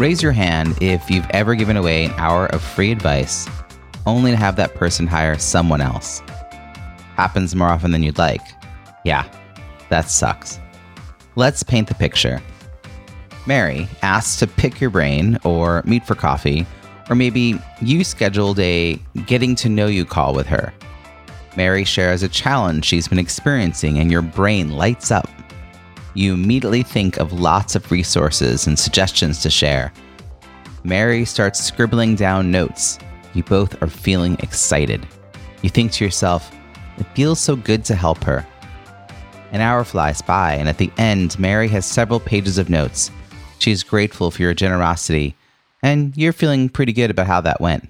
Raise your hand if you've ever given away an hour of free advice only to have that person hire someone else. Happens more often than you'd like. Yeah, that sucks. Let's paint the picture. Mary asks to pick your brain or meet for coffee, or maybe you scheduled a getting to know you call with her. Mary shares a challenge she's been experiencing, and your brain lights up. You immediately think of lots of resources and suggestions to share. Mary starts scribbling down notes. You both are feeling excited. You think to yourself, it feels so good to help her. An hour flies by, and at the end, Mary has several pages of notes. She is grateful for your generosity, and you're feeling pretty good about how that went.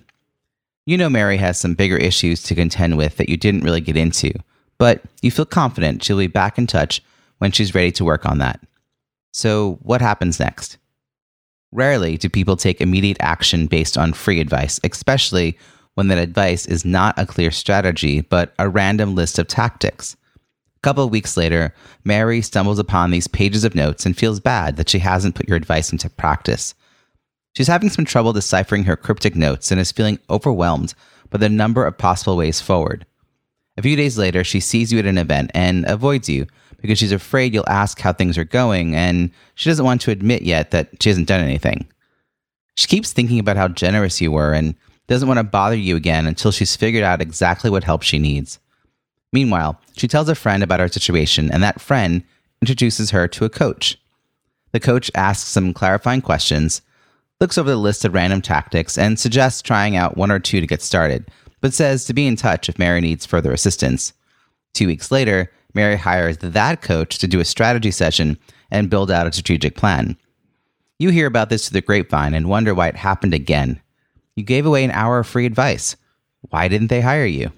You know Mary has some bigger issues to contend with that you didn't really get into, but you feel confident she'll be back in touch when she's ready to work on that. So, what happens next? Rarely do people take immediate action based on free advice, especially when that advice is not a clear strategy, but a random list of tactics. A couple of weeks later, Mary stumbles upon these pages of notes and feels bad that she hasn't put your advice into practice. She's having some trouble deciphering her cryptic notes and is feeling overwhelmed by the number of possible ways forward. A few days later, she sees you at an event and avoids you because she's afraid you'll ask how things are going, and she doesn't want to admit yet that she hasn't done anything. She keeps thinking about how generous you were and doesn't want to bother you again until she's figured out exactly what help she needs. Meanwhile, she tells a friend about her situation, and that friend introduces her to a coach. The coach asks some clarifying questions, looks over the list of random tactics, and suggests trying out one or two to get started, but says to be in touch if Mary needs further assistance. Two weeks later, Mary hires that coach to do a strategy session and build out a strategic plan. You hear about this through the grapevine and wonder why it happened again. You gave away an hour of free advice. Why didn't they hire you?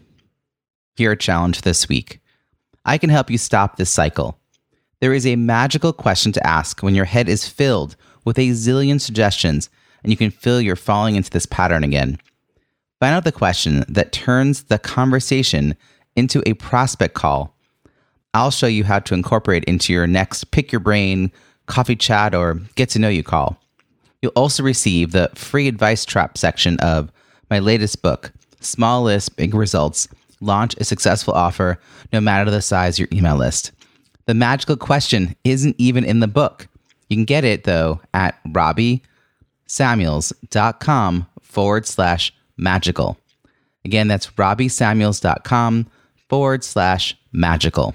Here a challenge this week. I can help you stop this cycle. There is a magical question to ask when your head is filled with a zillion suggestions and you can feel you're falling into this pattern again. Find out the question that turns the conversation into a prospect call I'll show you how to incorporate into your next pick your brain, coffee chat, or get to know you call. You'll also receive the free advice trap section of my latest book, Small List, Big Results Launch a Successful Offer No Matter the Size of Your Email List. The magical question isn't even in the book. You can get it, though, at robbiesamuels.com forward slash magical. Again, that's robbiesamuels.com forward slash magical.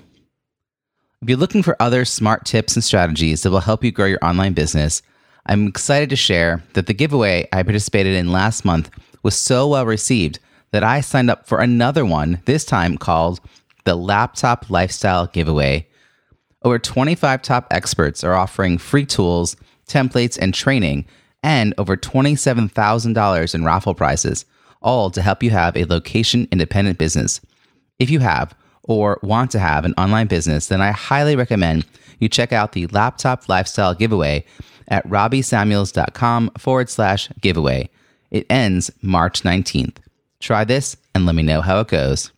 If you're looking for other smart tips and strategies that will help you grow your online business, I'm excited to share that the giveaway I participated in last month was so well received that I signed up for another one, this time called the Laptop Lifestyle Giveaway. Over 25 top experts are offering free tools, templates, and training, and over $27,000 in raffle prizes, all to help you have a location independent business. If you have, or want to have an online business, then I highly recommend you check out the Laptop Lifestyle Giveaway at robbiesamuels.com forward slash giveaway. It ends March 19th. Try this and let me know how it goes.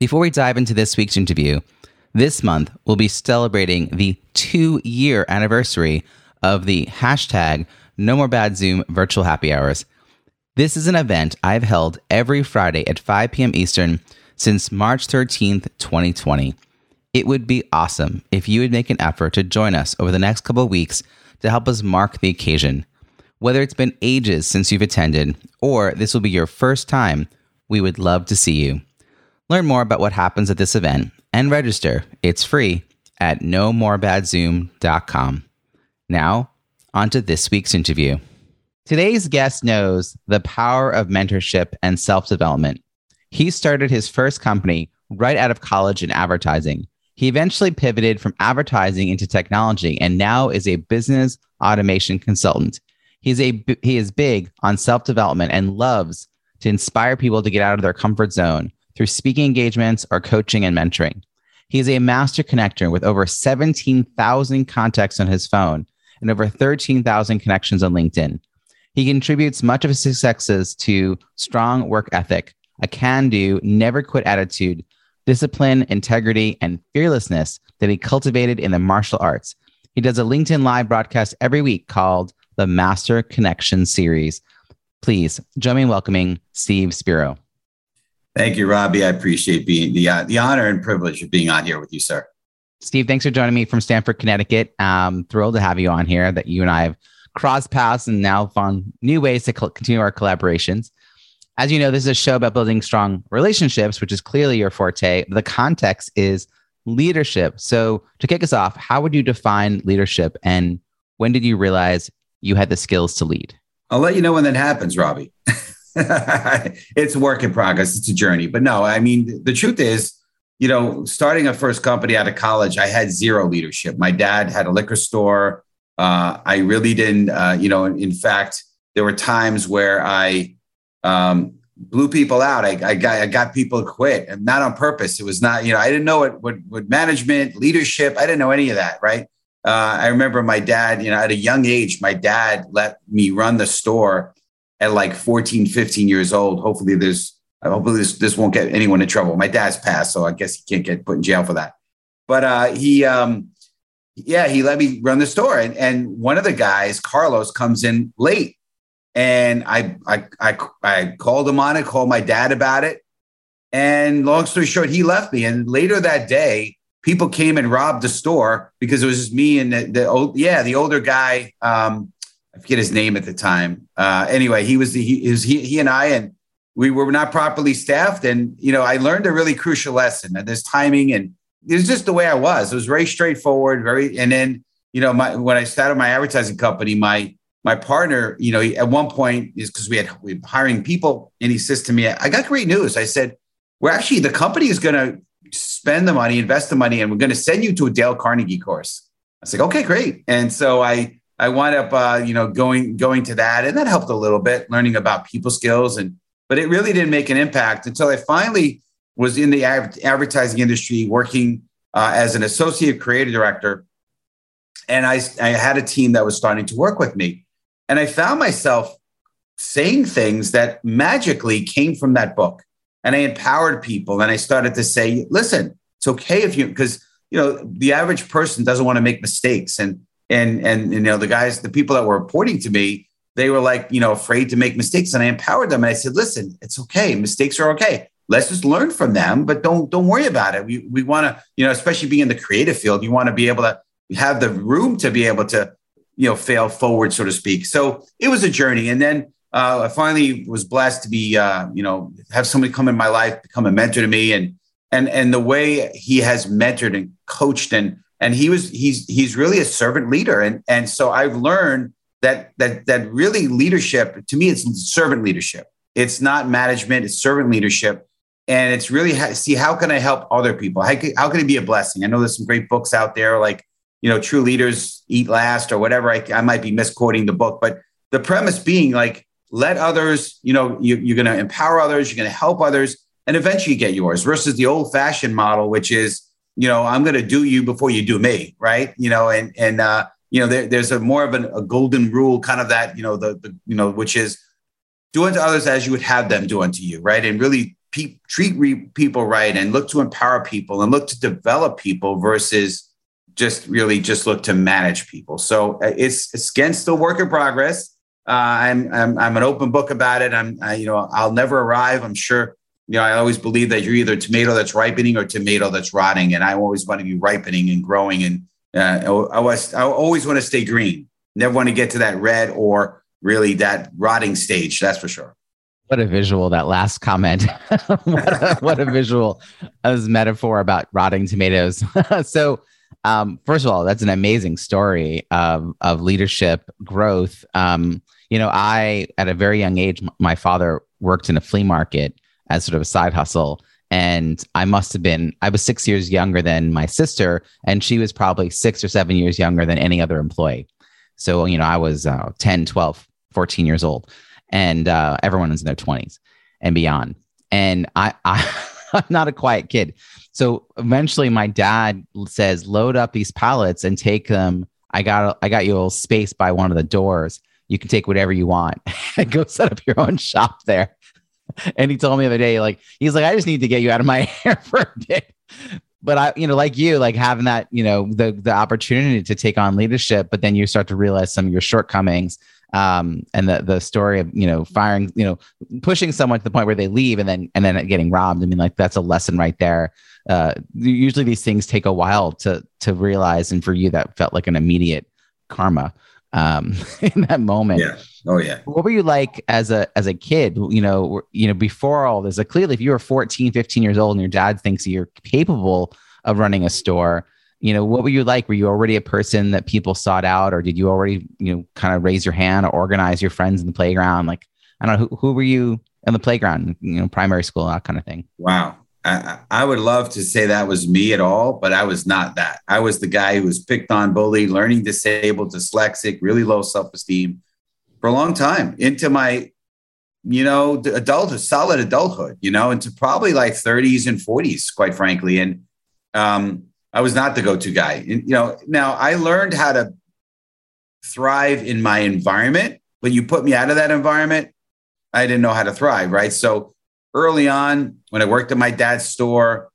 Before we dive into this week's interview, this month we'll be celebrating the two year anniversary of the hashtag No More Bad Zoom virtual happy hours. This is an event I've held every Friday at 5 p.m. Eastern since March 13th, 2020. It would be awesome if you would make an effort to join us over the next couple weeks to help us mark the occasion. Whether it's been ages since you've attended or this will be your first time, we would love to see you. Learn more about what happens at this event and register. It's free at nomorebadzoom.com. Now, on to this week's interview. Today's guest knows the power of mentorship and self development he started his first company right out of college in advertising. He eventually pivoted from advertising into technology and now is a business automation consultant. He's a he is big on self-development and loves to inspire people to get out of their comfort zone through speaking engagements or coaching and mentoring. He is a master connector with over 17,000 contacts on his phone and over 13,000 connections on LinkedIn. He contributes much of his successes to strong work ethic, a can do, never quit attitude, discipline, integrity, and fearlessness that he cultivated in the martial arts. He does a LinkedIn live broadcast every week called the Master Connection Series. Please join me in welcoming Steve Spiro. Thank you, Robbie. I appreciate being the uh, the honor and privilege of being on here with you, sir. Steve, thanks for joining me from Stamford, Connecticut. I'm thrilled to have you on here. That you and I have crossed paths and now found new ways to continue our collaborations. As you know, this is a show about building strong relationships, which is clearly your forte. The context is leadership. So, to kick us off, how would you define leadership and when did you realize you had the skills to lead? I'll let you know when that happens, Robbie. it's a work in progress. It's a journey. But no, I mean, the truth is, you know, starting a first company out of college, I had zero leadership. My dad had a liquor store. Uh, I really didn't, uh, you know, in, in, fact, there were times where I um, blew people out. I, I, got, I got people to quit and not on purpose. It was not, you know, I didn't know what, what, what management, leadership, I didn't know any of that. Right. Uh, I remember my dad, you know, at a young age, my dad let me run the store at like 14, 15 years old. Hopefully there's, hopefully this, this won't get anyone in trouble. My dad's passed, so I guess he can't get put in jail for that. But uh, he, um, yeah, he let me run the store. And, and one of the guys, Carlos, comes in late. And I, I, I, I called him on it, called my dad about it. And long story short, he left me. And later that day, people came and robbed the store because it was just me and the, the old, yeah, the older guy. Um, I forget his name at the time. Uh, anyway, he was the, he, was he, he and I, and we were not properly staffed. And, you know, I learned a really crucial lesson and there's timing and it was just the way I was. It was very straightforward, very, and then, you know, my, when I started my advertising company, my, my partner, you know, at one point is because we had we were hiring people and he says to me, I got great news. I said, we're actually, the company is going to spend the money, invest the money, and we're going to send you to a Dale Carnegie course. I was like, okay, great. And so I, I wound up, uh, you know, going going to that, and that helped a little bit, learning about people skills, and but it really didn't make an impact until I finally was in the advertising industry, working uh, as an associate creative director, and I I had a team that was starting to work with me, and I found myself saying things that magically came from that book, and I empowered people, and I started to say, listen, it's okay if you because you know the average person doesn't want to make mistakes. And and and you know the guys the people that were reporting to me they were like you know afraid to make mistakes. And i empowered them. And i said listen it's okay. Mistakes are okay. Let's just learn from them but don't don't worry about it. We, we want to you know especially being in the creative field you want to be able to have the room to be able to you know fail forward so to speak. So it was a journey. And then uh, i finally was blessed to be uh, you know have somebody come in my life become a mentor to me. And and and the way he has mentored and coached and and he was he's he's really a servant leader. And and so i've learned that that that really leadership to me it's servant leadership. It's not management it's servant leadership. And it's really see how can i help other people? How can, how can it be a blessing? I know there's some great books out there like you know true leaders eat last or whatever i, I might be misquoting the book but the premise being like let others you know you, you're going to empower others you're going to help others and eventually get yours versus the old fashioned model which is you know, I'm going to do you before you do me, right? You know, and and uh, you know, there, there's a more of an, a golden rule, kind of that, you know, the, the you know, which is do unto others as you would have them do unto you, right? And really pe- treat re- people right, and look to empower people, and look to develop people versus just really just look to manage people. So uh, it's it's again still work in progress. Uh, I'm, I'm I'm an open book about it. I'm I, you know I'll never arrive. I'm sure you know, I always believe that you're either tomato that's ripening or tomato that's rotting, and I always want to be ripening and growing. And uh, I, always, I always want to stay green. Never want to get to that red or really that rotting stage. That's for sure. What a visual! That last comment. what, a, what, a, visual as metaphor about rotting tomatoes. so, um, first of all, that's an amazing story of of leadership growth. Um, you know, I at a very young age, my father worked in a flea market as sort of a side hustle. and I must have been I was 6 years younger than my sister and she was probably 6 or 7 years younger than any other employee. So, you know, I was uh, 10, 12, 14 years old and uh, everyone was in their 20s and beyond. And I, I I'm not a quiet kid. So eventually my dad says, load up these pallets and take them. I got I got you a little space by one of the doors. You can take whatever you want and go set up your own shop there. And he told me the other day, like, he's like, I just need to get you out of my hair for a bit. But I, you know, like you, like having that, you know, the the opportunity to take on leadership, but then you start to realize some of your shortcomings um, and the the story of you know firing, you know, pushing someone to the point where they leave and then and then getting robbed. I mean, like that's a lesson right there. Uh, usually these things take a while to to realize, and for you, that felt like an immediate karma um, in that moment. Yeah. Oh yeah. What were you like as a as a kid? You know, you know, before all this. Like clearly, if you were 14, 15 years old, and your dad thinks you're capable of running a store you know what were you like? Were you already a person that people sought out or did you already you know kind of raise your hand or organize your friends in the playground? Like i don't know who, who were you in the playground you know primary school that kind of thing? Wow. I, would love to say that was me at all but i was not that. I was the guy who was picked on bullied learning disabled dyslexic really low self-esteem for a long time into my you know adulthood solid adulthood you know into probably like 30s and 40s quite frankly. And um I was not the go-to guy. You know, now I learned how to thrive in my environment, but you put me out of that environment, I didn't know how to thrive, right? So early on, when I worked at my dad's store,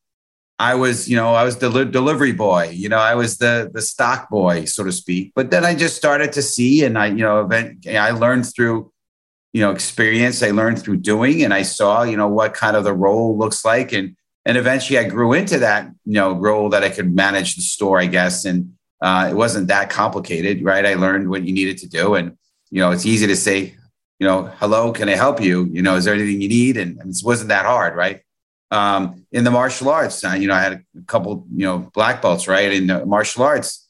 I was, you know, I was the delivery boy. You know, I was the the stock boy, so to speak. But then I just started to see, and I, you know, event, I learned through, you know, experience. I learned through doing, and I saw, you know, what kind of the role looks like, and and eventually I grew into that, you know, role that I could manage the store, I guess. And uh, it wasn't that complicated, right? I learned what you needed to do. And, you know, it's easy to say, you know, hello, can I help you? You know, is there anything you need? And, and it wasn't that hard, right? Um, in the martial arts, you know, I had a couple, you know, black belts, right? In the martial arts,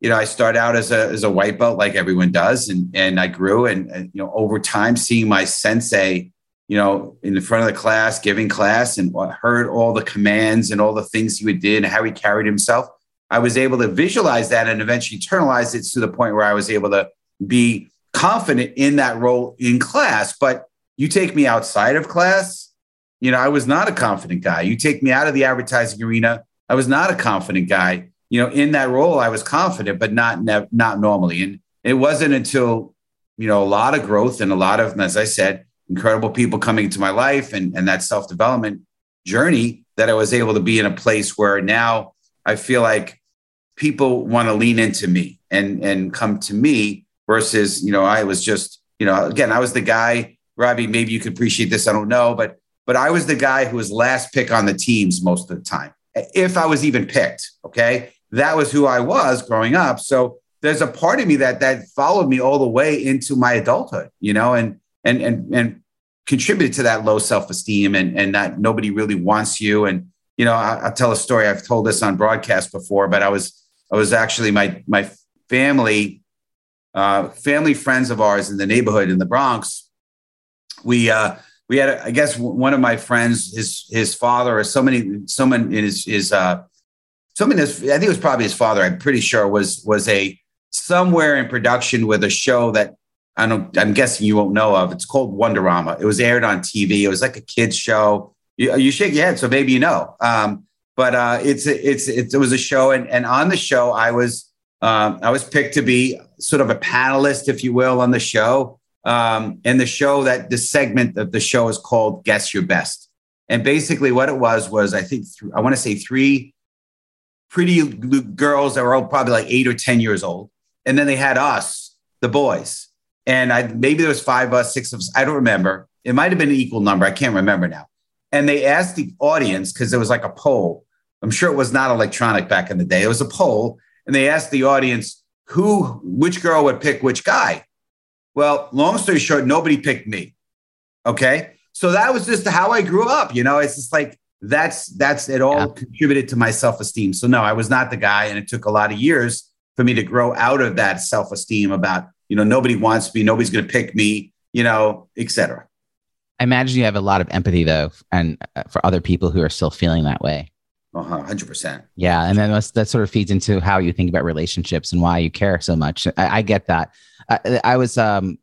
you know, I started out as a, as a white belt like everyone does. And, and I grew and, and, you know, over time seeing my sensei, you know, in the front of the class, giving class, and heard all the commands and all the things he would did and how he carried himself. I was able to visualize that and eventually internalize it to the point where I was able to be confident in that role in class. But you take me outside of class, you know, I was not a confident guy. You take me out of the advertising arena, I was not a confident guy. You know, in that role, I was confident, but not not normally. And it wasn't until you know a lot of growth and a lot of, as I said, incredible people coming into my life and, and that self development journey that I was able to be in a place where now I feel like people want to lean into me and and come to me versus you know I was just you know again I was the guy Robbie maybe you could appreciate this I don't know but but I was the guy who was last pick on the teams most of the time if I was even picked okay? That was who I was growing up so there's a part of me that that followed me all the way into my adulthood you know and and and and contributed to that low self-esteem and and that nobody really wants you. And you know I, will tell a story. I've told this on broadcast before but i was i was actually my my family uh, family friends of ours in the neighborhood in the bronx we uh we had i guess one of my friends his his father or somebody someone in his his uh someone his i think it was probably his father i'm pretty sure was was a somewhere in production with a show that I don't, I'm guessing you won't know of. It's called Wonderama. It was aired on TV. It was like a kids show. You, you shake your head, so maybe you know. Um, but uh, it's, it's it's it was a show, and and on the show, I was um, I was picked to be sort of a panelist, if you will, on the show. Um, and the show that the segment of the show is called "Guess Your Best." And basically, what it was was I think th- I want to say three pretty girls that were all probably like eight or ten years old, and then they had us, the boys and I maybe there was five of us, six of us. I don't remember. It might have been an equal number. I can't remember now. And they asked the audience because it was like a poll. I'm sure it was not electronic back in the day. It was a poll, and they asked the audience who, which girl would pick which guy. Well, long story short, nobody picked me. Okay, so that was just how I grew up. You know, it's just like that's that's it all yeah. contributed to my self esteem. So no, I was not the guy, and it took a lot of years for me to grow out of that self esteem about you know, nobody wants me, nobody's going to pick me, you know, etc. I imagine you have a lot of empathy though, and uh, for other people who are still feeling that way. Uh-huh, 100%. Yeah. And then that sort of feeds into how you think about relationships and why you care so much. I, I get that. I, I, was, um,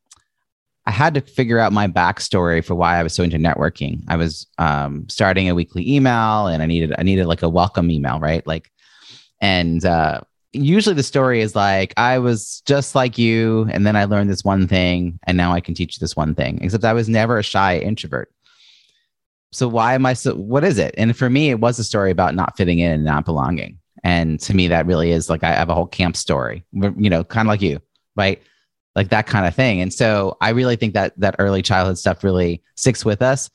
I had to figure out my backstory for why I was so into networking. I was um, starting a weekly email and I needed, I needed like a welcome email, right? Like, and uh, usually the story is like, I was just like you. And then I learned this one thing and now I can teach you this one thing, except I was never a shy introvert so why am I so what is it? And for me, it was a story about not fitting in and not belonging. And to me, that really is like I have a whole camp story, you know, kind of like you, right? Like that kind of thing. And so I really think that that early childhood stuff really sticks with us.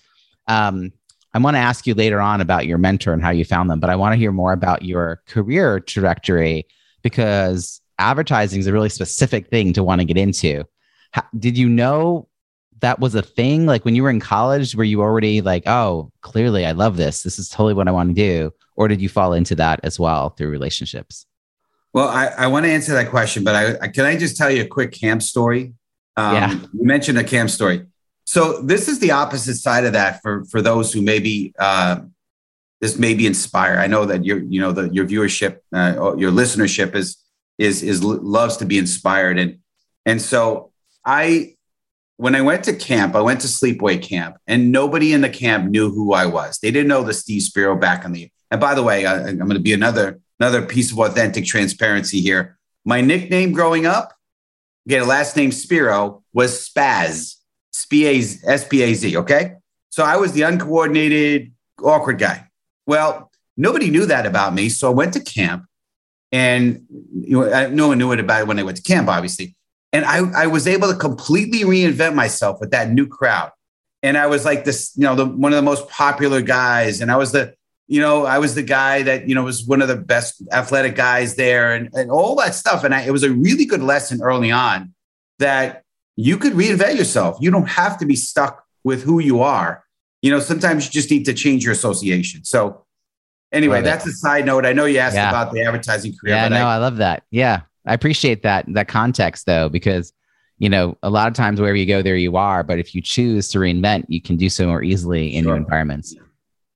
Um, I want to ask you later on about your mentor and how you found them, but I want to hear more about your career trajectory because advertising is a really specific thing to want to get into. How, did you know that was a thing? Like when you were in college, were you already like, oh, clearly I love this. This is totally what I want to do. Or did you fall into that as well through relationships? Well, I, I want to answer that question, but I, I, can I just tell you a quick camp story? Um, yeah. You mentioned a camp story. So this is the opposite side of that for for those who maybe uh, this may be inspired. I know that your you know the your viewership, uh, your listenership is is is loves to be inspired, and and so I when I went to camp, I went to sleepaway camp, and nobody in the camp knew who I was. They didn't know the Steve Spiro back in the. And by the way, I, am going to be another another piece of authentic transparency here. My nickname growing up, okay, last name Spiro was Spaz, S P A Z. Okay, so I was the uncoordinated, awkward guy. Well, nobody knew that about me, so I went to camp, and you know, no one knew it about it when I went to camp, obviously. And I, I was able to completely reinvent myself with that new crowd. And I was like this, you know, the, one of the most popular guys. And I was the, you know, I was the guy that, you know, was one of the best athletic guys there and, and all that stuff. And I, it was a really good lesson early on that you could reinvent yourself. You don't have to be stuck with who you are. You know, sometimes you just need to change your association. So anyway, that's a side note. I know you asked yeah. about the advertising career. Yeah, no, I, I love that. Yeah. I appreciate that that context though, because you know a lot of times wherever you go, there you are. But if you choose to reinvent, you can do so more easily in sure. new environments.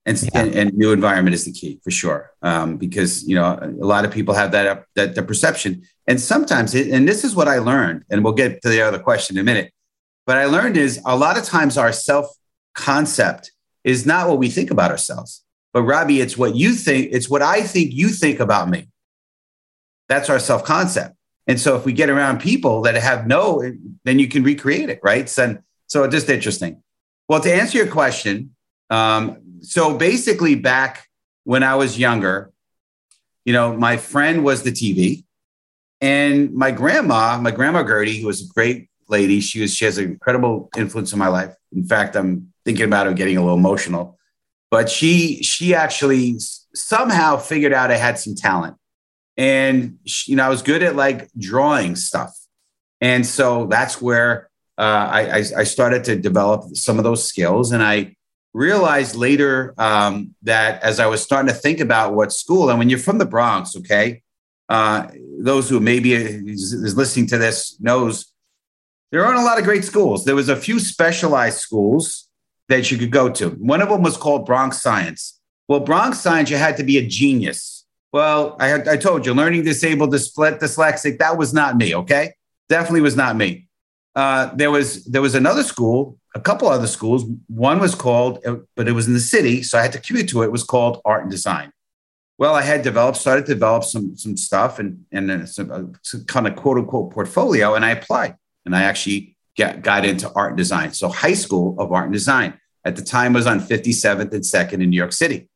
And, yeah. and, and, new environment is the key for sure, um, because you know a lot of people have that that the perception, and sometimes it, and this is what I learned, and we'll get to the other question in a minute. But I learned is a lot of times our self concept is not what we think about ourselves, but Robbie, it's what you think. It's what I think you think about me. That's our self concept. And so if we get around people that have no, then you can recreate it, right? So, so just interesting. Well, to answer your question, um, so basically back when I was younger, you know, my friend was the TV, and my grandma, my grandma Gertie, who was a great lady, she was she has an incredible influence in my life. In fact, I'm thinking about her getting a little emotional, but she she actually somehow figured out I had some talent. And she, you know I was good at like drawing stuff, and so that's where uh, I, I started to develop some of those skills, and I realized later um, that as I was starting to think about what school, and when you're from the Bronx, okay, uh, those who maybe is, is listening to this knows there aren't a lot of great schools. There was a few specialized schools that you could go to. One of them was called Bronx Science. Well, Bronx Science, you had to be a genius well, I, I told you, learning disabled, dyslexic, that was not me. Okay, definitely was not me. Uh, there was there was another school, a couple other schools. One was called, uh, but it was in the city, so I had to commute to it. It was called Art and Design. Well, I had developed, started to develop some some stuff and and some, uh, some kind of quote unquote portfolio, and I applied, and I actually got got into art and design. So high school of art and design at the time was on 57th and Second in New York City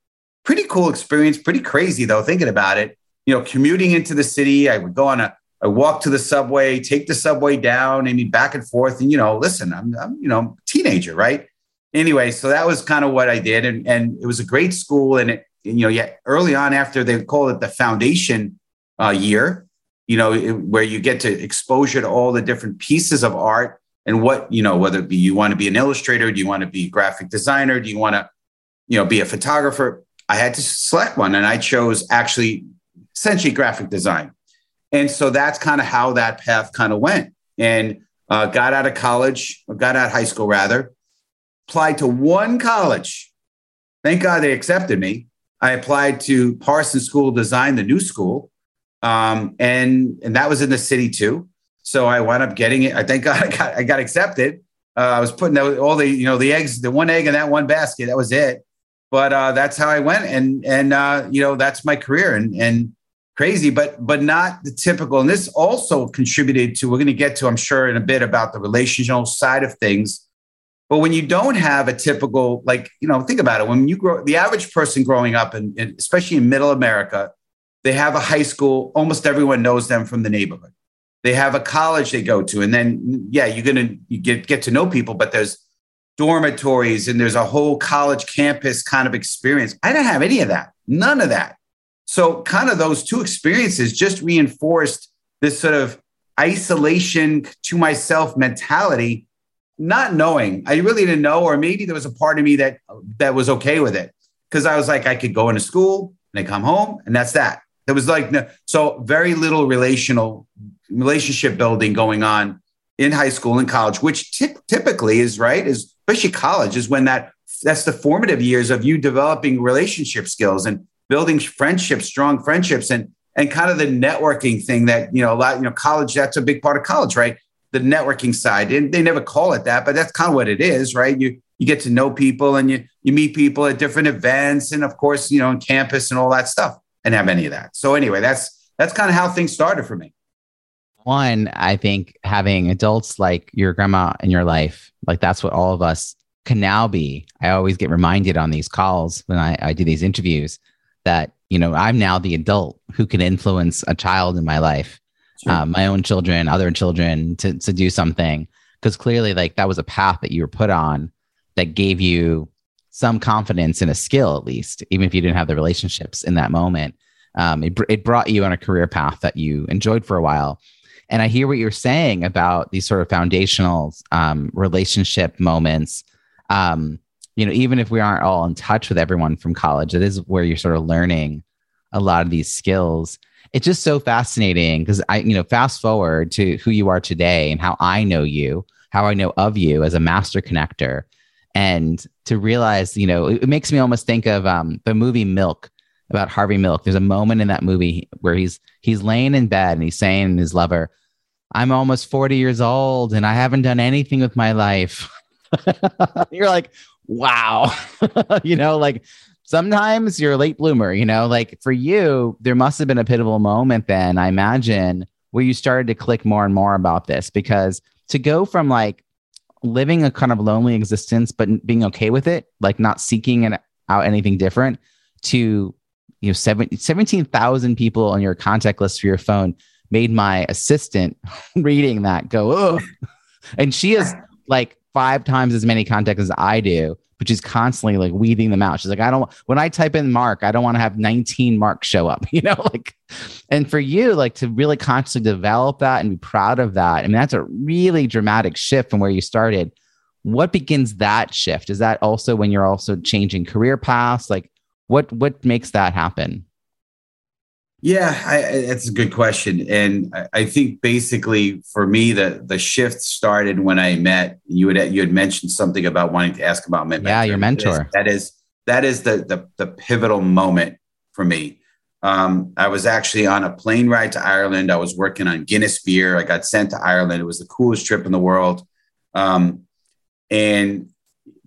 pretty cool experience, pretty crazy though, thinking about it. You know, commuting into the city, I would go on a, I walk to the subway, take the subway down, and be back and forth. And you know, listen, I'm, I'm you know, teenager, right? Anyway, so that was kind of what I did, and and it was a great school. And it, and, you know, yeah, early on after they call it the foundation uh, year, you know, it, where you get to exposure to all the different pieces of art and what you know, whether it be you want to be an illustrator, do you want to be a graphic designer, do you want to, you know, be a photographer? I had to select one and I chose actually essentially graphic design. And so that's kind of how that path kind of went. And uh, got out of college, got out of high school rather. applied to one college. Thank God they accepted me. I applied to Parsons School Design, the new school, um, and and that was in the city too. So I wound up getting it. I thank God I got I got accepted. Uh, I was putting all the you know the eggs, the one egg in that one basket. That was it. But uh, that's how I went, and and uh, you know that's my career, and and crazy, but but not the typical. And this also contributed to. We're going to get to, I'm sure, in a bit about the relational side of things but when you don't have a typical, like, you know, think about it. When you grow, the average person growing up, and especially in middle America, they have a high school. Almost everyone knows them from the neighborhood. They have a college they go to. And then, yeah, you're to you get, get to know people, but there's dormitories and there's a whole college campus kind of experience. I didn't have any of that, none of that. So, kind of those two experiences just reinforced this sort of isolation to myself mentality not knowing. I really didn't know, or maybe there was a part of me that that was okay with it because I was like, I could go into school and I come home, and that's that. There was like so very little relational relationship building going on in high school and college, which t- typically is right, is especially college is when that that's the formative years of you developing relationship skills and building friendships, strong friendships, and and kind of the networking thing that you know a lot you know college that's a big part of college, right? the networking side. And they never call it that, but that's kind of what it is, right? You you get to know people and you you meet people at different events and of course, you know, on campus and all that stuff. And have any of that. So anyway, that's that's kind of how things started for me. One, I think having adults like your grandma in your life, like that's what all of us can now be. I always get reminded on these calls when I, I do these interviews that, you know, I'm now the adult who can influence a child in my life sure. um, my own children, other children to, to do something. Because clearly, like that was a path that you were put on that gave you some confidence in a skill, at least, even if you didn't have the relationships in that moment. Um, it, it brought you on a career path that you enjoyed for a while. And I hear what you're saying about these sort of foundational um, relationship moments. Um, you know, even if we aren't all in touch with everyone from college, it is where you're sort of learning a lot of these skills it's just so fascinating because I, you know, fast forward to who you are today and how I know you, how I know of you as a master connector. And to realize, you know, it, it makes me almost think of um, the movie Milk about Harvey Milk. There's a moment in that movie where he's he's laying in bed and he's saying to his lover, I'm almost 40 years old and I haven't done anything with my life. You're like, wow. you know, like sometimes you're a late bloomer, you know, like for you, there must have been a pivotal moment then, I imagine, where you started to click more and more about this because to go from like living a kind of lonely existence, but being okay with it, like not seeking out anything different to, you know, 17,000 people on your contact list for your phone made my assistant reading that go, oh, and she has like five times as many contacts as I do but she's constantly like weeding them out. She's like, I don't, when I type in Mark, I don't want to have 19 marks show up, you know, like, and for you, like to really consciously develop that and be proud of that. I mean, that's a really dramatic shift from where you started. What begins that shift? Is that also when you're also changing career paths? Like, what, what makes that happen? Yeah, I, that's a good question, and I, I, think basically for me the the shift started when I met you. Had you had mentioned something about wanting to ask about my mentor. Yeah, your mentor. That is that is, that is the, the the pivotal moment for me. Um, I was actually on a plane ride to Ireland. I was working on Guinness beer. I got sent to Ireland. It was the coolest trip in the world. Um, and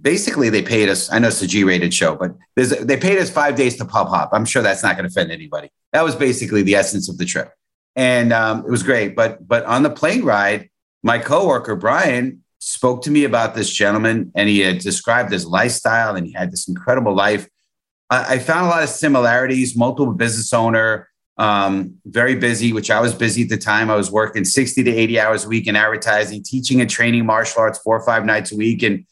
basically they paid us. I know it's a G-rated show, but they paid us five days to pub hop. I'm sure that's not going to offend anybody. That was basically the essence of the trip, and um, it was great. But but on the plane ride, my coworker Brian spoke to me about this gentleman, and he had described his lifestyle, and he had this incredible life. I, I found a lot of similarities. Multiple business owner. Um, very busy, which I was busy at the time. I was working 60 to 80 hours a week in advertising, teaching and training martial arts four or five nights a week. And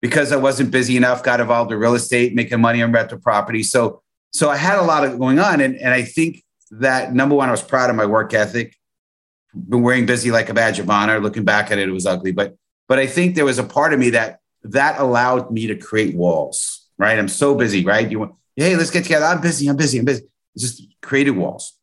because I wasn't busy enough, got involved in real estate, making money on rental property. So, so I had a lot of going on. And, and I think that number one, I was proud of my work ethic. Been wearing busy like a badge of honor. Looking back at it, it was ugly. But but I think there was a part of me that that allowed me to create walls. Right. I'm so busy, right? You want, hey, let's get together. I'm busy, I'm busy, I'm busy. Just created walls.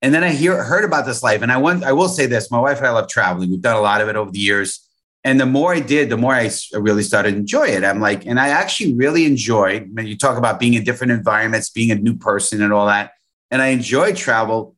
And then I hear heard about this life. And I want I will say this: my wife and I love traveling. We've done a lot of it over the years And the more I did, the more I really started to enjoy it. I'm like, and I actually really enjoyed when you talk about being in different environments, being a new person and all that. And I enjoy travel.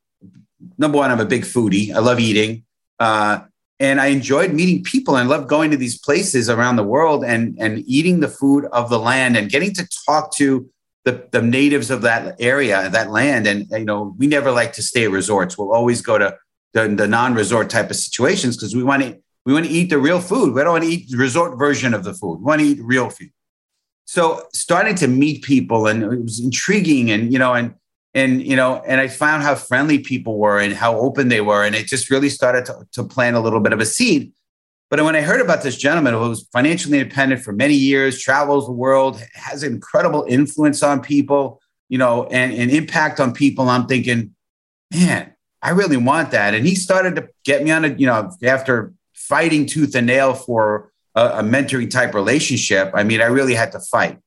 Number one, I'm a big foodie. I love eating. Uh, and I enjoyed meeting people and love going to these places around the world and, and eating the food of the land and getting to talk to the, the natives of that area, that land. And, you know, we never like to stay at resorts. We'll always go to the, the non-resort type of situations because we want to we want to eat the real food. We don't want to eat the resort version of the food. We want to eat real food. So starting to meet people and it was intriguing and you know and and you know and I found how friendly people were and how open they were and it just really started to, to plant a little bit of a seed. But when I heard about this gentleman who was financially independent for many years, travels the world, has incredible influence on people, you know, and, and impact on people, I'm thinking, man, I really want that. And he started to get me on a, you know, after fighting tooth and nail for a, a mentoring type relationship. I mean, I really had to fight.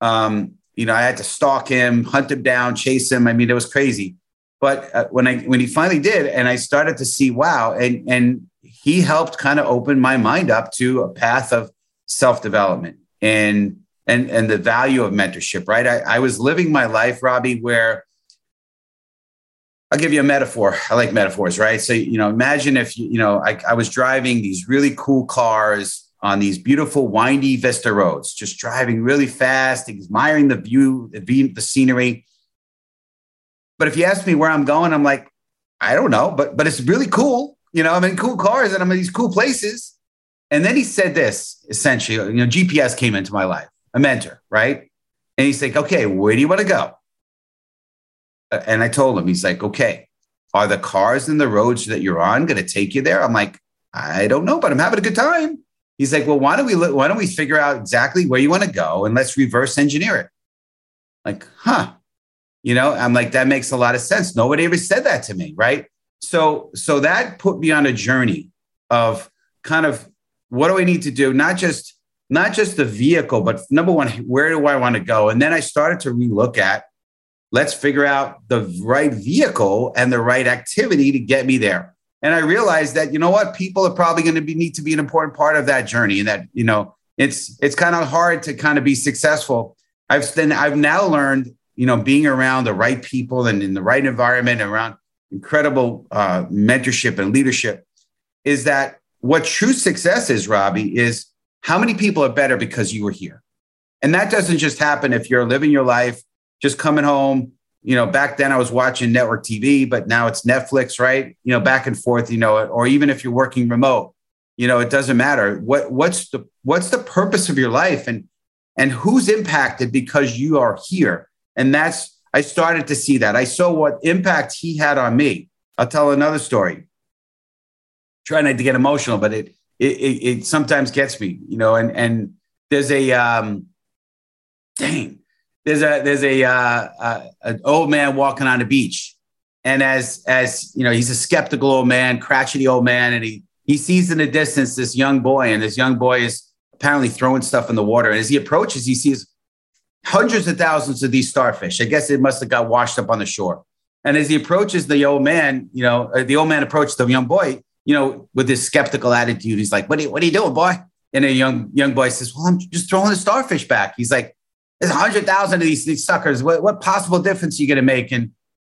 Um, you know, I had to stalk him, hunt him down, chase him. I mean, it was crazy. But uh, when I when he finally did, and I started to see, wow, and and he helped kind of open my mind up to a path of self development and and and the value of mentorship. Right, I, I was living my life, Robbie, where I'll give you a metaphor. I like metaphors, right? So, you know, imagine if, you know, I, I was driving these really cool cars on these beautiful windy Vista roads, just driving really fast, admiring the view, the, the scenery. But if you ask me where I'm going, I'm like, I don't know, but but it's really cool. You know, I'm in cool cars and I'm in these cool places. And then he said this essentially, you know, GPS came into my life, a mentor, right? And he's like, okay, where do you want to go? And I told him, he's like, okay, are the cars and the roads that you're on going to take you there? I'm like, I don't know, but I'm having a good time. He's like, well, why don't we why don't we figure out exactly where you want to go and let's reverse engineer it? Like, huh? You know, I'm like, that makes a lot of sense. Nobody ever said that to me, right? So, so that put me on a journey of kind of what do I need to do? Not just not just the vehicle, but number one, where do I want to go? And then I started to relook at let's figure out the right vehicle and the right activity to get me there. And I realized that, you know what, people are probably going to be, need to be an important part of that journey. And that, you know, it's, it's kind of hard to kind of be successful. I've then I've now learned, you know, being around the right people and in the right environment around incredible uh, mentorship and leadership is that what true success is, Robbie, is how many people are better because you were here. And that doesn't just happen if you're living your life just coming home. You know, back then I was watching network TV, but now it's Netflix, right? You know, back and forth, you know, or even if you're working remote, you know, it doesn't matter. What what's the what's the purpose of your life and and who's impacted because you are here? And that's I started to see that. I saw what impact he had on me. I'll tell another story. Try not to get emotional, but it it, it, it sometimes gets me, you know, and and there's a um dang there's a there's a uh, uh, an old man walking on the beach, and as as you know, he's a skeptical old man, crotchety old man, and he he sees in the distance this young boy, and this young boy is apparently throwing stuff in the water. And as he approaches, he sees hundreds of thousands of these starfish. I guess it must have got washed up on the shore. And as he approaches the old man, you know, uh, the old man approached the young boy, you know, with this skeptical attitude. He's like, "What are you, what are you doing, boy?" And a young young boy says, "Well, I'm just throwing the starfish back." He's like, there's a hundred thousand of these, these suckers. What, what possible difference are you going to make? And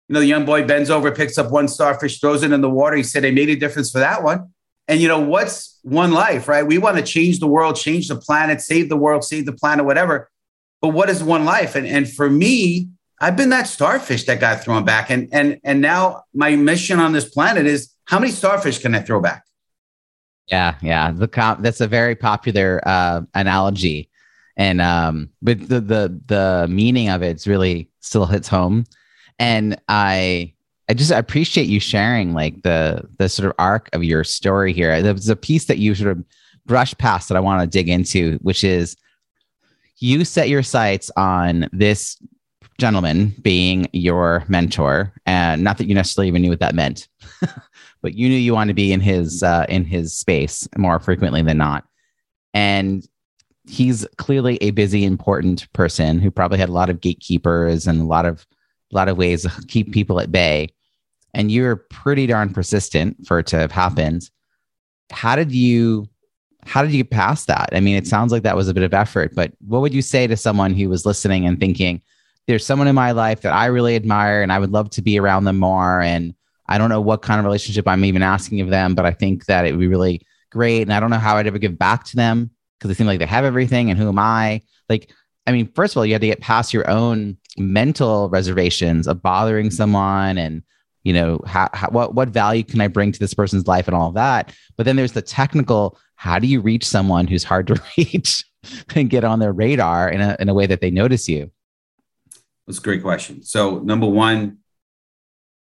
you know, the young boy bends over, picks up one starfish, throws it in the water. He said, "They made a difference for that one." And you know, what's one life, right? We want to change the world, change the planet, save the world, save the planet, whatever. But what is one life? And and for me, I've been that starfish that got thrown back. And and and now my mission on this planet is how many starfish can I throw back? Yeah, yeah. The comp, that's a very popular uh, analogy and um but the the the meaning of it's really still hits home. And i i just appreciate you sharing like the the sort of arc of your story here. There's a piece that you sort of brush past that i want to dig into which is you set your sights on this gentleman being your mentor and not that you necessarily even knew what that meant but you knew you wanted to be in his uh, in his space more frequently than not. And he's clearly a busy, important person who probably had a lot of gatekeepers and a lot of a lot of ways to keep people at bay. And you're pretty darn persistent for it to have happened. How did you how did you get past that? I mean, it sounds like that was a bit of effort, but what would you say to someone who was listening and thinking, there's someone in my life that I really admire and I would love to be around them more. And I don't know what kind of relationship I'm even asking of them, but I think that it would be really great. And I don't know how I'd ever give back to them because they seem like they have everything. And who am I? Like, I mean, first of all, you have to get past your own mental reservations of bothering someone and you know how, how, what what value can i bring to this person's life and all of that but then there's the technical how do you reach someone who's hard to reach and get on their radar in a, in a way that they notice you that's a great question so number one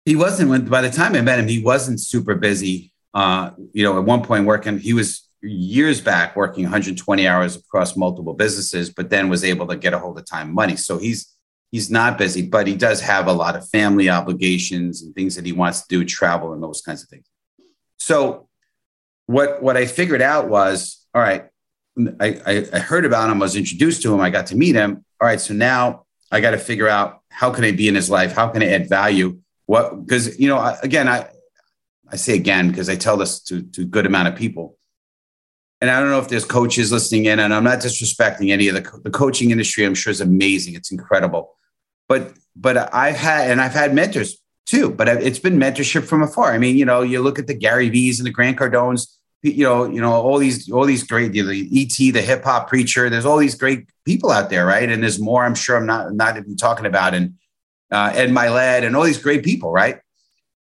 he wasn't when by the time i met him he wasn't super busy uh, you know at one point working he was years back working 120 hours across multiple businesses but then was able to get a hold of time money so he's he's not busy, but he does have a lot of family obligations and things that he wants to do, travel and those kinds of things. So what what I figured out was, all right, I, I heard about him, I was introduced to him, I got to meet him. All right, so now I got to figure out how can I be in his life? How can I add value? What because you know, again, I I say again because I tell this to to good amount of people. And I don't know if there's coaches listening in, and I'm not disrespecting any of the, the coaching industry. I'm sure is amazing. It's incredible but but I've had and I've had mentors too, but it's been mentorship from afar. I mean, you know, you look at the Gary V's and the Grant Cardones, you know, you know, all these all these great the ET, the hip hop preacher. There's all these great people out there, right? And there's more. I'm sure I'm not not even talking about and uh, Ed Mylett and all these great people, right?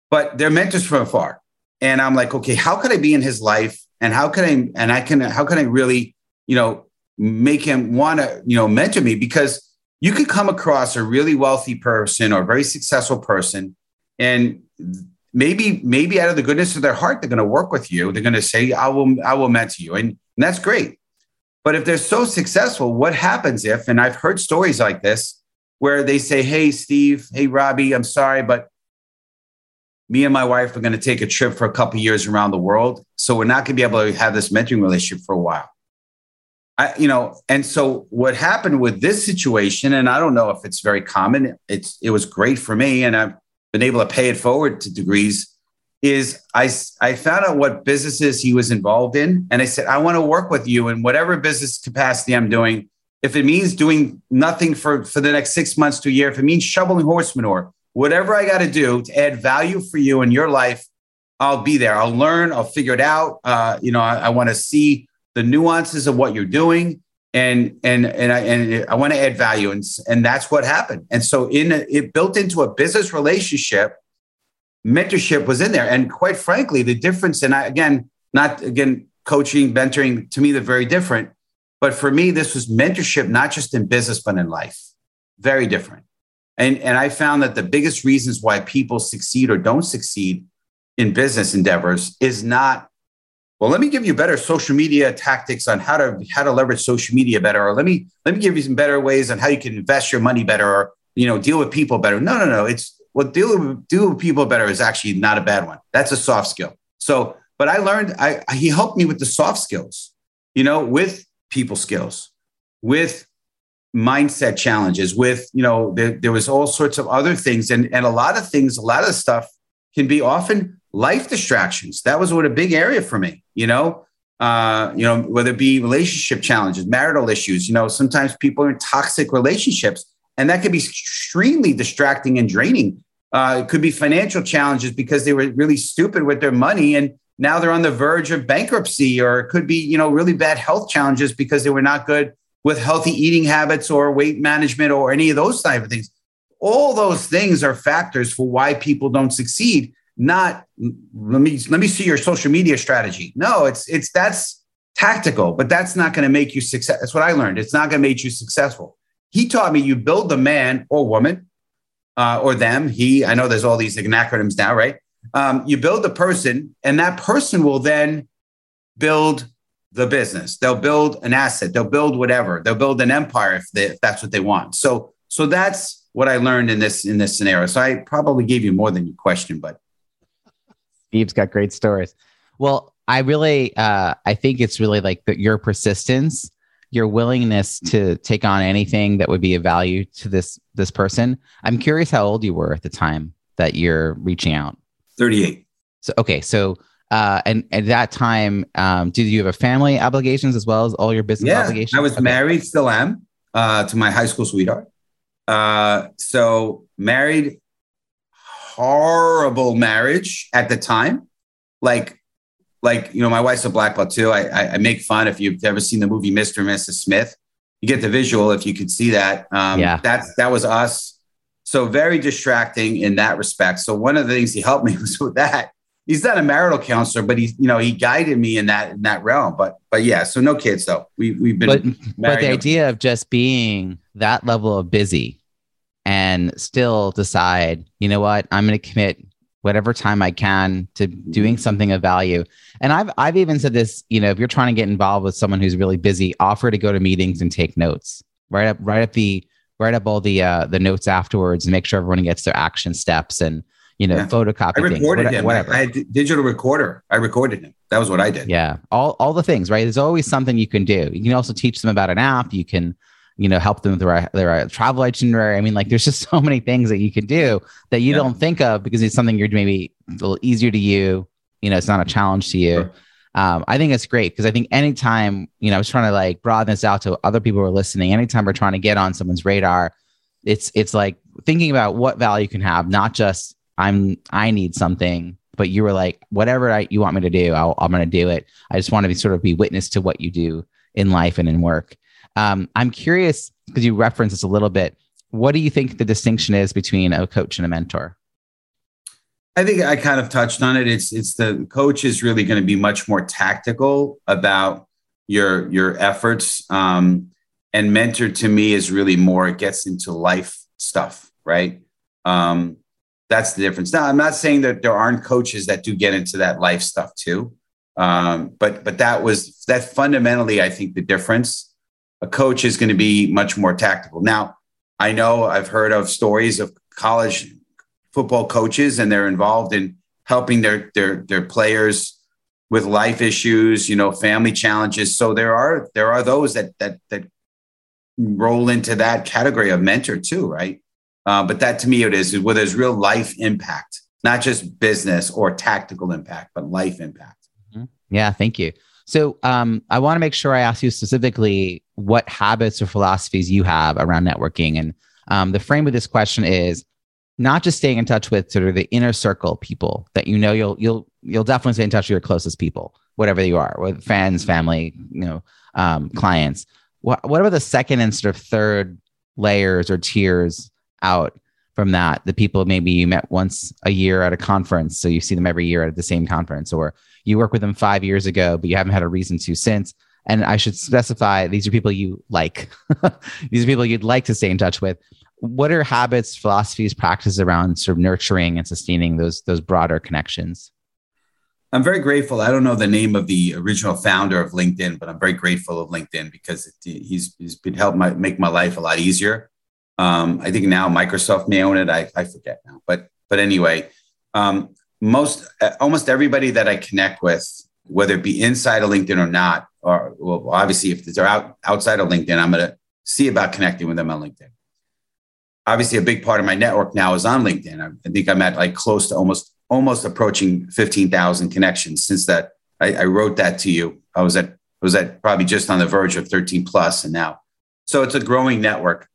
But they're mentors from afar, and I'm like, okay, how could I be in his life, and how can I and I can how can I really, you know, make him want to you know mentor me? Because you could come across a really wealthy person or a very successful person and maybe maybe out of the goodness of their heart they're going to work with you. They're going to say i will i will mentor you. And, and that's great. But if they're so successful what happens if and i've heard stories like this where they say hey steve. Hey robbie. I'm sorry but me and my wife are going to take a trip for a couple years around the world so we're not going to be able to have this mentoring relationship for a while I, you know, and so what happened with this situation, and I don't know if it's very common. It's it was great for me, and I've been able to pay it forward to degrees. Is I I found out what businesses he was involved in, and I said I want to work with you in whatever business capacity I'm doing. If it means doing nothing for for the next six months to a year, if it means shoveling horse manure, whatever I got to do to add value for you in your life, I'll be there. I'll learn. I'll figure it out. Uh, you know, I, I want to see the nuances of what you're doing and and and I and I want to add value and and that's what happened. And so in a, it built into a business relationship, mentorship was in there. And quite frankly, the difference and I again not again coaching, mentoring to me they're very different. But for me, this was mentorship not just in business but in life. Very different. And and I found that the biggest reasons why people succeed or don't succeed in business endeavors is not well let me give you better social media tactics on how to how to leverage social media better or let me let me give you some better ways on how you can invest your money better or you know deal with people better. No no no. It's what deal with, deal with people better is actually not a bad one. That's a soft skill. So but i learned i he helped me with the soft skills you know with people skills with mindset challenges with you know there, there was all sorts of other things and and a lot of things a lot of stuff can be often life distractions. That was what a big area for me, you know, uh, you know, whether it be relationship challenges, marital issues, you know, sometimes people are in toxic relationships and that could be extremely distracting and draining. Uh, it could be financial challenges because they were really stupid with their money and now they're on the verge of bankruptcy or it could be, you know, really bad health challenges because they were not good with healthy eating habits or weight management or any of those type of things. All those things are factors for why people don't succeed not let me let me see your social media strategy. No, it's it's that's tactical, but that's not going to make you success. That's what I learned. It's not going to make you successful. He taught me you build the man or woman uh, or them. He, I know there's all these acronyms now, right? Um, you build the person, and that person will then build the business. They'll build an asset. They'll build whatever. They'll build an empire if, they, if that's what they want. So, so that's what I learned in this in this scenario. So I probably gave you more than your question, but Steve's got great stories. Well, I really, uh, I think it's really like the, your persistence, your willingness to take on anything that would be of value to this this person. I'm curious how old you were at the time that you're reaching out. Thirty-eight. So okay, so Uh, and at that time, um, did you have a family obligations as well as all your business yeah, obligations? I was Okay. married, still am, uh, to my high school sweetheart. Uh, so married, horrible marriage at the time. Like, like you know, my wife's a black belt too. I, I, I make fun if you've ever seen the movie Mr. and Mrs. Smith. You get the visual if you could see that. Um, Yeah. that's that was us. So very distracting in that respect. So one of the things he helped me was with that. He's not a marital counselor, but he, you know, he guided me in that in that realm. But but yeah, so no kids though. We we've been but but the idea of just being that level of busy and still decide, you know what, I'm going to commit whatever time I can to doing something of value. And I've I've even said this, you know, if you're trying to get involved with someone who's really busy, offer to go to meetings and take notes. Write up write up the write up all the uh the notes afterwards and make sure everyone gets their action steps and you know Yeah. photocopy I things. recorded what- him. Whatever. I, had a digital recorder. I recorded him. That was what I did. Yeah, all all the things, right? There's always something you can do. You can also teach them about an app. You can, you know, help them with their their uh, travel itinerary. I mean, like, there's just so many things that you can do that you Yeah. don't think of because it's something you're maybe a little easier to you. You know, it's not a challenge to you. Sure. Um, I think it's great because I think anytime, you know, I was trying to like broaden this out to other people who are listening. Anytime we're trying to get on someone's radar, it's it's like thinking about what value you can have, not just I'm I need something, but you were like whatever I, you want me to do, I'll, I'm going to do it. I just want to be sort of be witness to what you do in life and in work. Um, I'm curious because you referenced this a little bit. What do you think the distinction is between a coach and a mentor? I think I kind of touched on it. It's it's the coach is really going to be much more tactical about your your efforts. Um, and mentor to me is really more it gets into life stuff, right? Um, that's the difference. Now, I'm not saying that there aren't coaches that do get into that life stuff too, um, but but that was that fundamentally, I think the difference. A coach is going to be much more tactical. Now, I know I've heard of stories of college football coaches and they're involved in helping their their their players with life issues, you know, family challenges. So there are there are those that that that roll into that category of mentor too, right? Uh, but that to me it is where there's real life impact, not just business or tactical impact, but life impact. Yeah, thank you. So um, I want to make sure I ask you specifically what habits or philosophies you have around networking. And um, the frame of this question is not just staying in touch with sort of the inner circle people that you know you'll you'll you'll definitely stay in touch with your closest people, whatever you are, with friends, family, you know, um, clients. What what about the second and sort of third layers or tiers out from that? The people maybe you met once a year at a conference, so you see them every year at the same conference, or you work with them five years ago, but you haven't had a reason to since. And I should specify these are people you like. these are people you'd like to stay in touch with. What are habits, philosophies, practices around sort of nurturing and sustaining those those broader connections? I'm very grateful. I don't know the name of the original founder of LinkedIn, but I'm very grateful of LinkedIn because it, he's he's been helped my, make my life a lot easier. Um, I think now Microsoft may own it. I, I forget now, but but anyway, um, most uh, almost everybody that I connect with, whether it be inside of LinkedIn or not, or well, obviously if they're out outside of LinkedIn, I'm going to see about connecting with them on LinkedIn. Obviously, a big part of my network now is on LinkedIn. I, I think I'm at like close to almost almost approaching 15,000 connections since that I, I, wrote that to you. I was at I was at probably just on the verge of 13 plus and now. So it's a growing network.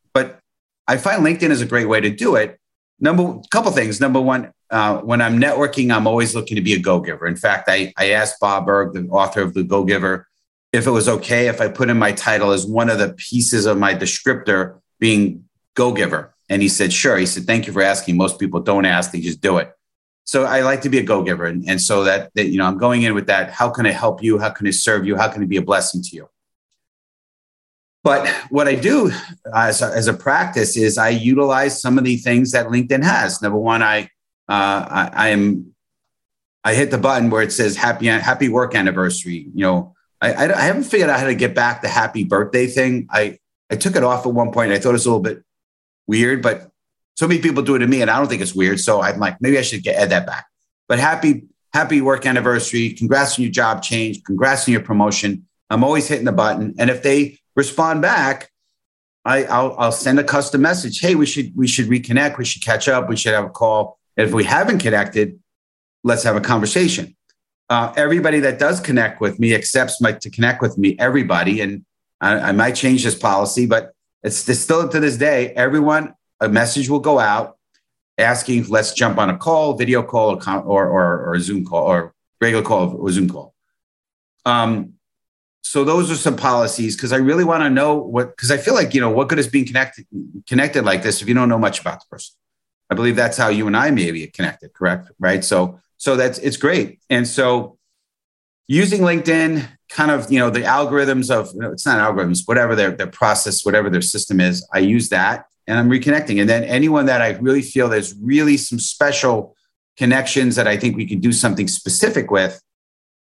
I find LinkedIn is a great way to do it. Number couple things. Number one, uh, when I'm networking, I'm always looking to be a go-giver. In fact, I, I asked Bob Burg, the author of The Go-Giver, if it was okay if I put in my title as one of the pieces of my descriptor being go-giver. And he said, sure. He said, thank you for asking. Most people don't ask, they just do it. So I like to be a go-giver. And, and so that, that, you know, I'm going in with that. How can I help you? How can I serve you? How can I be a blessing to you? But what I do as a, as a practice is I utilize some of the things that LinkedIn has. Number one, I, uh, I, am, I hit the button where it says happy, happy work anniversary. You know, I, I, I haven't figured out how to get back the happy birthday thing. I, I took it off at one point. I thought it was a little bit weird, but so many people do it to me and I don't think it's weird. So I'm like, maybe I should get add that back. But happy, happy work anniversary. Congrats on your job change. Congrats on your promotion. I'm always hitting the button. And if they respond back, I, I'll, I'll send a custom message. Hey, we should we should reconnect. We should catch up. We should have a call. And if we haven't connected, let's have a conversation. uh, everybody that does connect with me accepts my to connect with me. Everybody, and I, I might change this policy, but it's, it's still to this day. Everyone, a message will go out asking, let's jump on a call, video call, or or, or, or a Zoom call, or regular call or Zoom call. Um, so those are some policies because I really want to know what because I feel like you know what good is being connected connected like this if you don't know much about the person. I believe that's how you and I maybe connected, correct? Right. So so that's it's great. And so using LinkedIn, kind of you know the algorithms of you know, it's not algorithms, whatever their their process, whatever their system is, I use that and I'm reconnecting. And then anyone that I really feel there's really some special connections that I think we can do something specific with,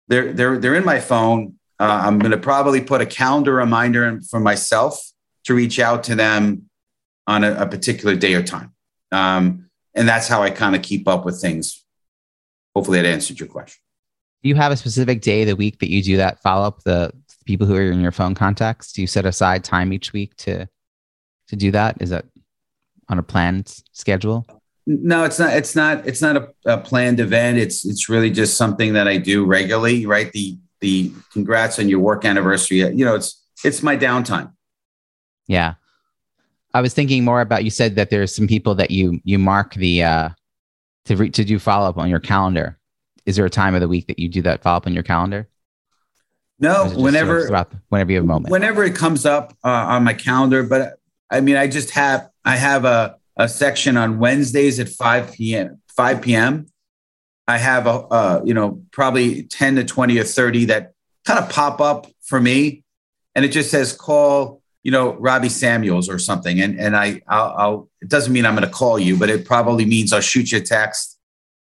they're they're they're in my phone uh, I'm going to probably put a calendar reminder for myself to reach out to them on a, a particular day or time. Um, and that's how I kind of keep up with things. Hopefully, that answered your question. Do you have a specific day of the week that you do that follow up the people who are in your phone contacts? Do you set aside time each week to to do that? Is that on a planned schedule? No, it's not. It's not. It's not a, a planned event. It's it's really just something that I do regularly. Right. The the congrats on your work anniversary. You know, it's it's my downtime. Yeah. I was thinking more about you said that there's some people that you you mark the uh to re- to do follow up on your calendar. Is there a time of the week that you do that follow up on your calendar? No, whenever throughout, whenever you have a moment. Whenever it comes up uh, on my calendar, but I mean, I just have I have a a section on Wednesdays at 5 p.m. 5 p.m. I have a, uh, you know, probably 10 to 20 or 30 that kind of pop up for me. And it just says call, you know, Robbie Samuels or something. And, and I, I'll, I'll it doesn't mean I'm going to call you, but it probably means I'll shoot you a text.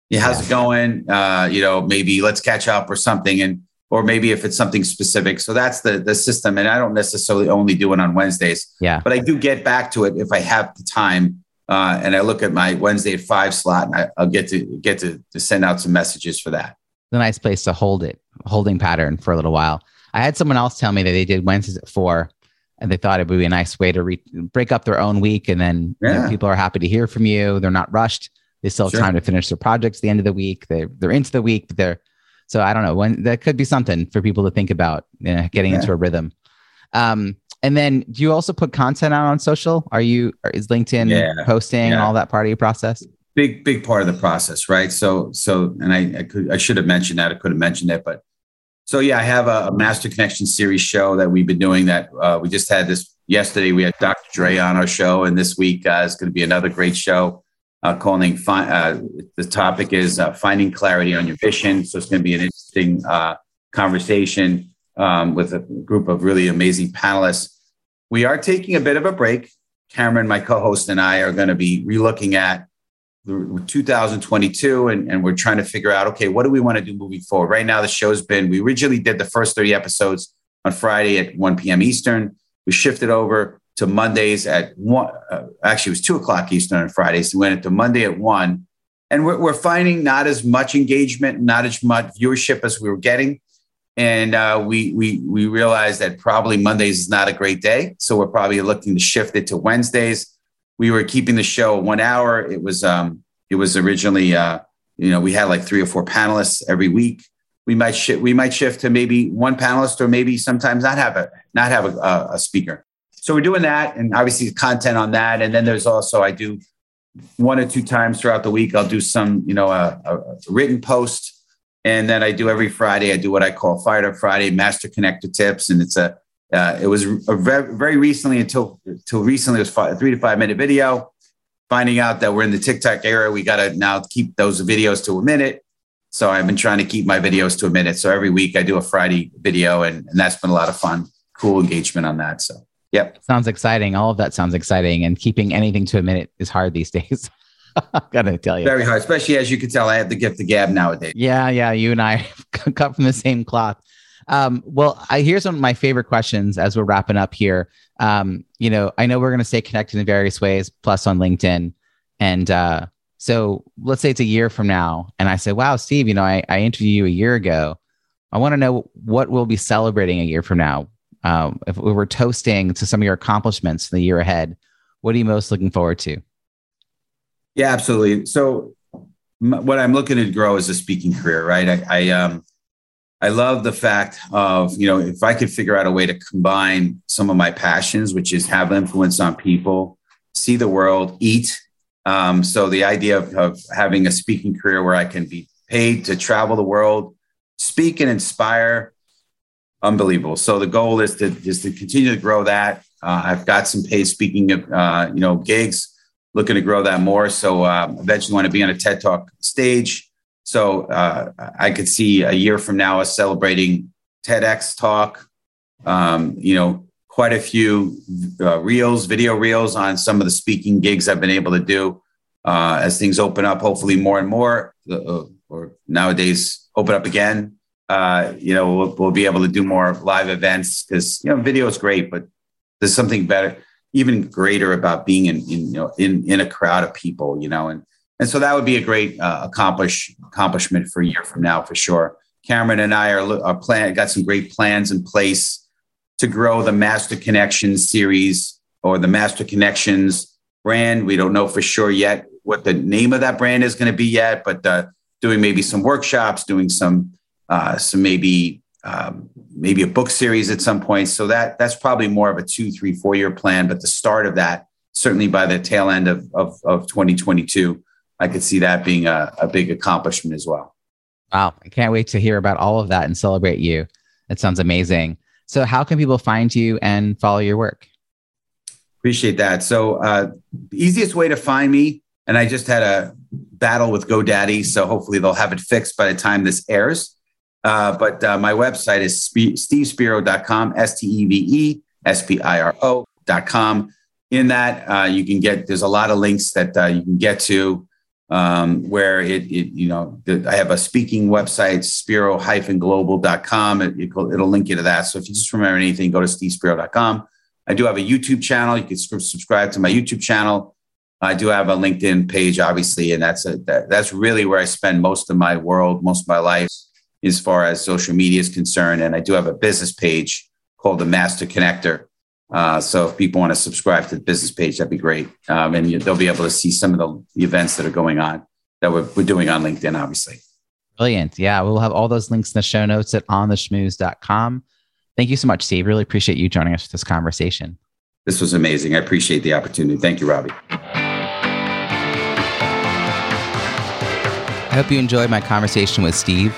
Yeah, how's it going? Uh, you know, maybe let's catch up or something. And, or maybe if it's something specific. So that's the, the system. And I don't necessarily only do it on Wednesdays. Yeah. But I do get back to it if I have the time uh, and I look at my Wednesday at five slot, and I, will get to get to, to send out some messages for that. It's a nice place to hold it, holding pattern for a little while. I had someone else tell me that they did Wednesdays at four, and they thought it would be a nice way to re- break up their own week, and then yeah. you know, people are happy to hear from you. They're not rushed. They still have sure. time to finish their projects at the end of the week. They're they're into the week, but they're so I don't know when that could be something for people to think about you know, getting yeah. into a rhythm. Um, and then do you also put content out on social? Are you is LinkedIn yeah, posting yeah. all that part of your process? Big big part of the process, right? So so and I I could I should have mentioned that I could have mentioned it, but so yeah, I have a, a Master Connection series show that we've been doing. That uh, we just had this yesterday. We had Dr. Dre on our show, and this week uh, is going to be another great show. Uh, calling fi- uh, the topic is uh, finding clarity on your vision. So it's going to be an interesting uh, conversation um, with a group of really amazing panelists. We are taking a bit of a break. Cameron, my co host, and I are going to be relooking at 2022 and, and we're trying to figure out okay, what do we want to do moving forward? Right now, the show's been, we originally did the first 30 episodes on Friday at 1 p.m. Eastern. We shifted over to Mondays at one, uh, actually, it was two o'clock Eastern on Fridays. We went into Monday at one. And we're, we're finding not as much engagement, not as much viewership as we were getting and uh, we we we realized that probably Mondays is not a great day, so we're probably looking to shift it to Wednesdays. We were keeping the show one hour. It was um, it was originally uh, you know we had like three or four panelists every week. We might shift we might shift to maybe one panelist or maybe sometimes not have a not have a, a speaker. So we're doing that, and obviously content on that. And then there's also I do one or two times throughout the week. I'll do some you know a, a written post and then I do every Friday, I do what I call Fired Up Friday Master Connector Tips. And it's a, uh, it was a very, very recently until, until recently, it was five, three to five minute video. Finding out that we're in the TikTok era, we got to now keep those videos to a minute. So I've been trying to keep my videos to a minute. So every week I do a Friday video, and, and that's been a lot of fun, cool engagement on that. So, yep. Sounds exciting. All of that sounds exciting. And keeping anything to a minute is hard these days. I gotta tell you, very hard, especially as you can tell, I have the gift of gab nowadays. Yeah, yeah, you and I cut from the same cloth. Um, well, I here's one of my favorite questions as we're wrapping up here. Um, you know, I know we're going to stay connected in various ways, plus on LinkedIn. And uh, so let's say it's a year from now, and I say, "Wow, Steve, you know, I, I interviewed you a year ago. I want to know what we'll be celebrating a year from now. Um, if we were toasting to some of your accomplishments in the year ahead, what are you most looking forward to?" Yeah, absolutely. So m- what I'm looking to grow is a speaking career, right? I, I um I love the fact of, you know, if I could figure out a way to combine some of my passions, which is have influence on people, see the world, eat. Um, so the idea of, of having a speaking career where I can be paid to travel the world, speak and inspire, unbelievable. So the goal is to is to continue to grow that. Uh, I've got some paid speaking, uh, you know, gigs, looking to grow that more. So uh, eventually want to be on a TED Talk stage. So uh, I could see a year from now us celebrating TEDx talk. Um, you know, quite a few uh, reels, video reels on some of the speaking gigs I've been able to do uh, as things open up. Hopefully, more and more, uh, or nowadays open up again. Uh, you know, we'll, we'll, be able to do more live events because you know video is great, but there's something better, even greater about being in, in you know in in a crowd of people. You know, and and so that would be a great uh, accomplish accomplishment for a year from now for sure. Cameron and I are, are plan got some great plans in place to grow the Master Connections series or the Master Connections brand. We don't know for sure yet what the name of that brand is going to be yet, but uh, doing maybe some workshops, doing some uh, some maybe um, maybe a book series at some point. So that that's probably more of a two, three, four year plan. But the start of that, certainly by the tail end of of, of 2022, I could see that being a, a big accomplishment as well. Wow. I can't wait to hear about all of that and celebrate you. It sounds amazing. So, how can people find you and follow your work? Appreciate that. So, uh, the easiest way to find me, and I just had a battle with GoDaddy, so hopefully they'll have it fixed by the time this airs. Uh, but uh, my website is stevespiro.com, S T E V E S P I R O.com. In that, uh, you can get, there's a lot of links that uh, you can get to um, where it, it, you know, the, I have a speaking website, spiro-global.com. It, it, will link you to that. So if you just remember anything, go to stevespiro.com. I do have a YouTube channel. You can subscribe to my YouTube channel. I do have a LinkedIn page, obviously, and that's a, that, that's really where I spend most of my world, most of my life, as far as social media is concerned. And I do have a business page called the Master Connector, uh, so if people want to subscribe to the business page, that'd be great. Um, and you, they'll be able to see some of the, the events that are going on that we're, we're doing on LinkedIn, obviously. Brilliant. Yeah, we'll have all those links in the show notes at ontheschmooze.com. Thank you so much, Steve. Really appreciate you joining us for this conversation. This was amazing. I appreciate the opportunity. Thank you, Robbie. I hope you enjoyed my conversation with Steve.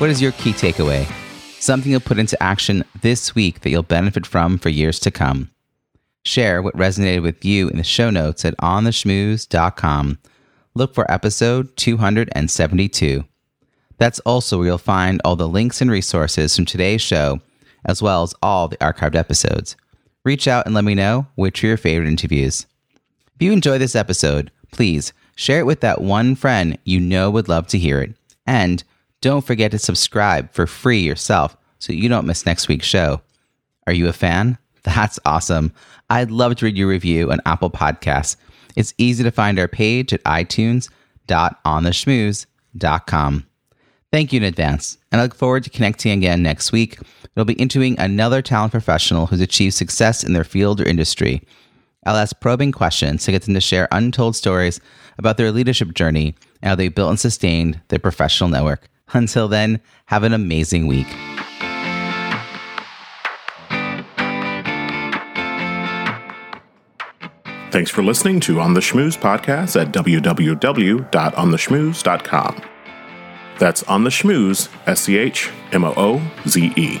What is your key takeaway? something you'll put into action this week that you'll benefit from for years to come. Share what resonated with you in the show notes at ontheschmooze.com. Look for episode 272. That's also where you'll find all the links and resources from today's show, as well as all the archived episodes. Reach out and let me know which are your favorite interviews. If you enjoy this episode, please share it with that one friend you know would love to hear it. And don't forget to subscribe for free yourself so you don't miss next week's show. Are you a fan? That's awesome. I'd love to read your review on Apple Podcasts. It's easy to find our page at itunes.ontheschmooze.com. Thank you in advance, and I look forward to connecting again next week. We'll be interviewing another talent professional who's achieved success in their field or industry. I'll ask probing questions to get them to share untold stories about their leadership journey and how they built and sustained their professional network. Until then, have an amazing week. Thanks for listening to On the Schmooze podcast at www.ontheschmooze.com. That's On the Schmooze, S C H M O O Z E.